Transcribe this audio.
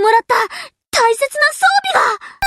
にもらった大切な装備が。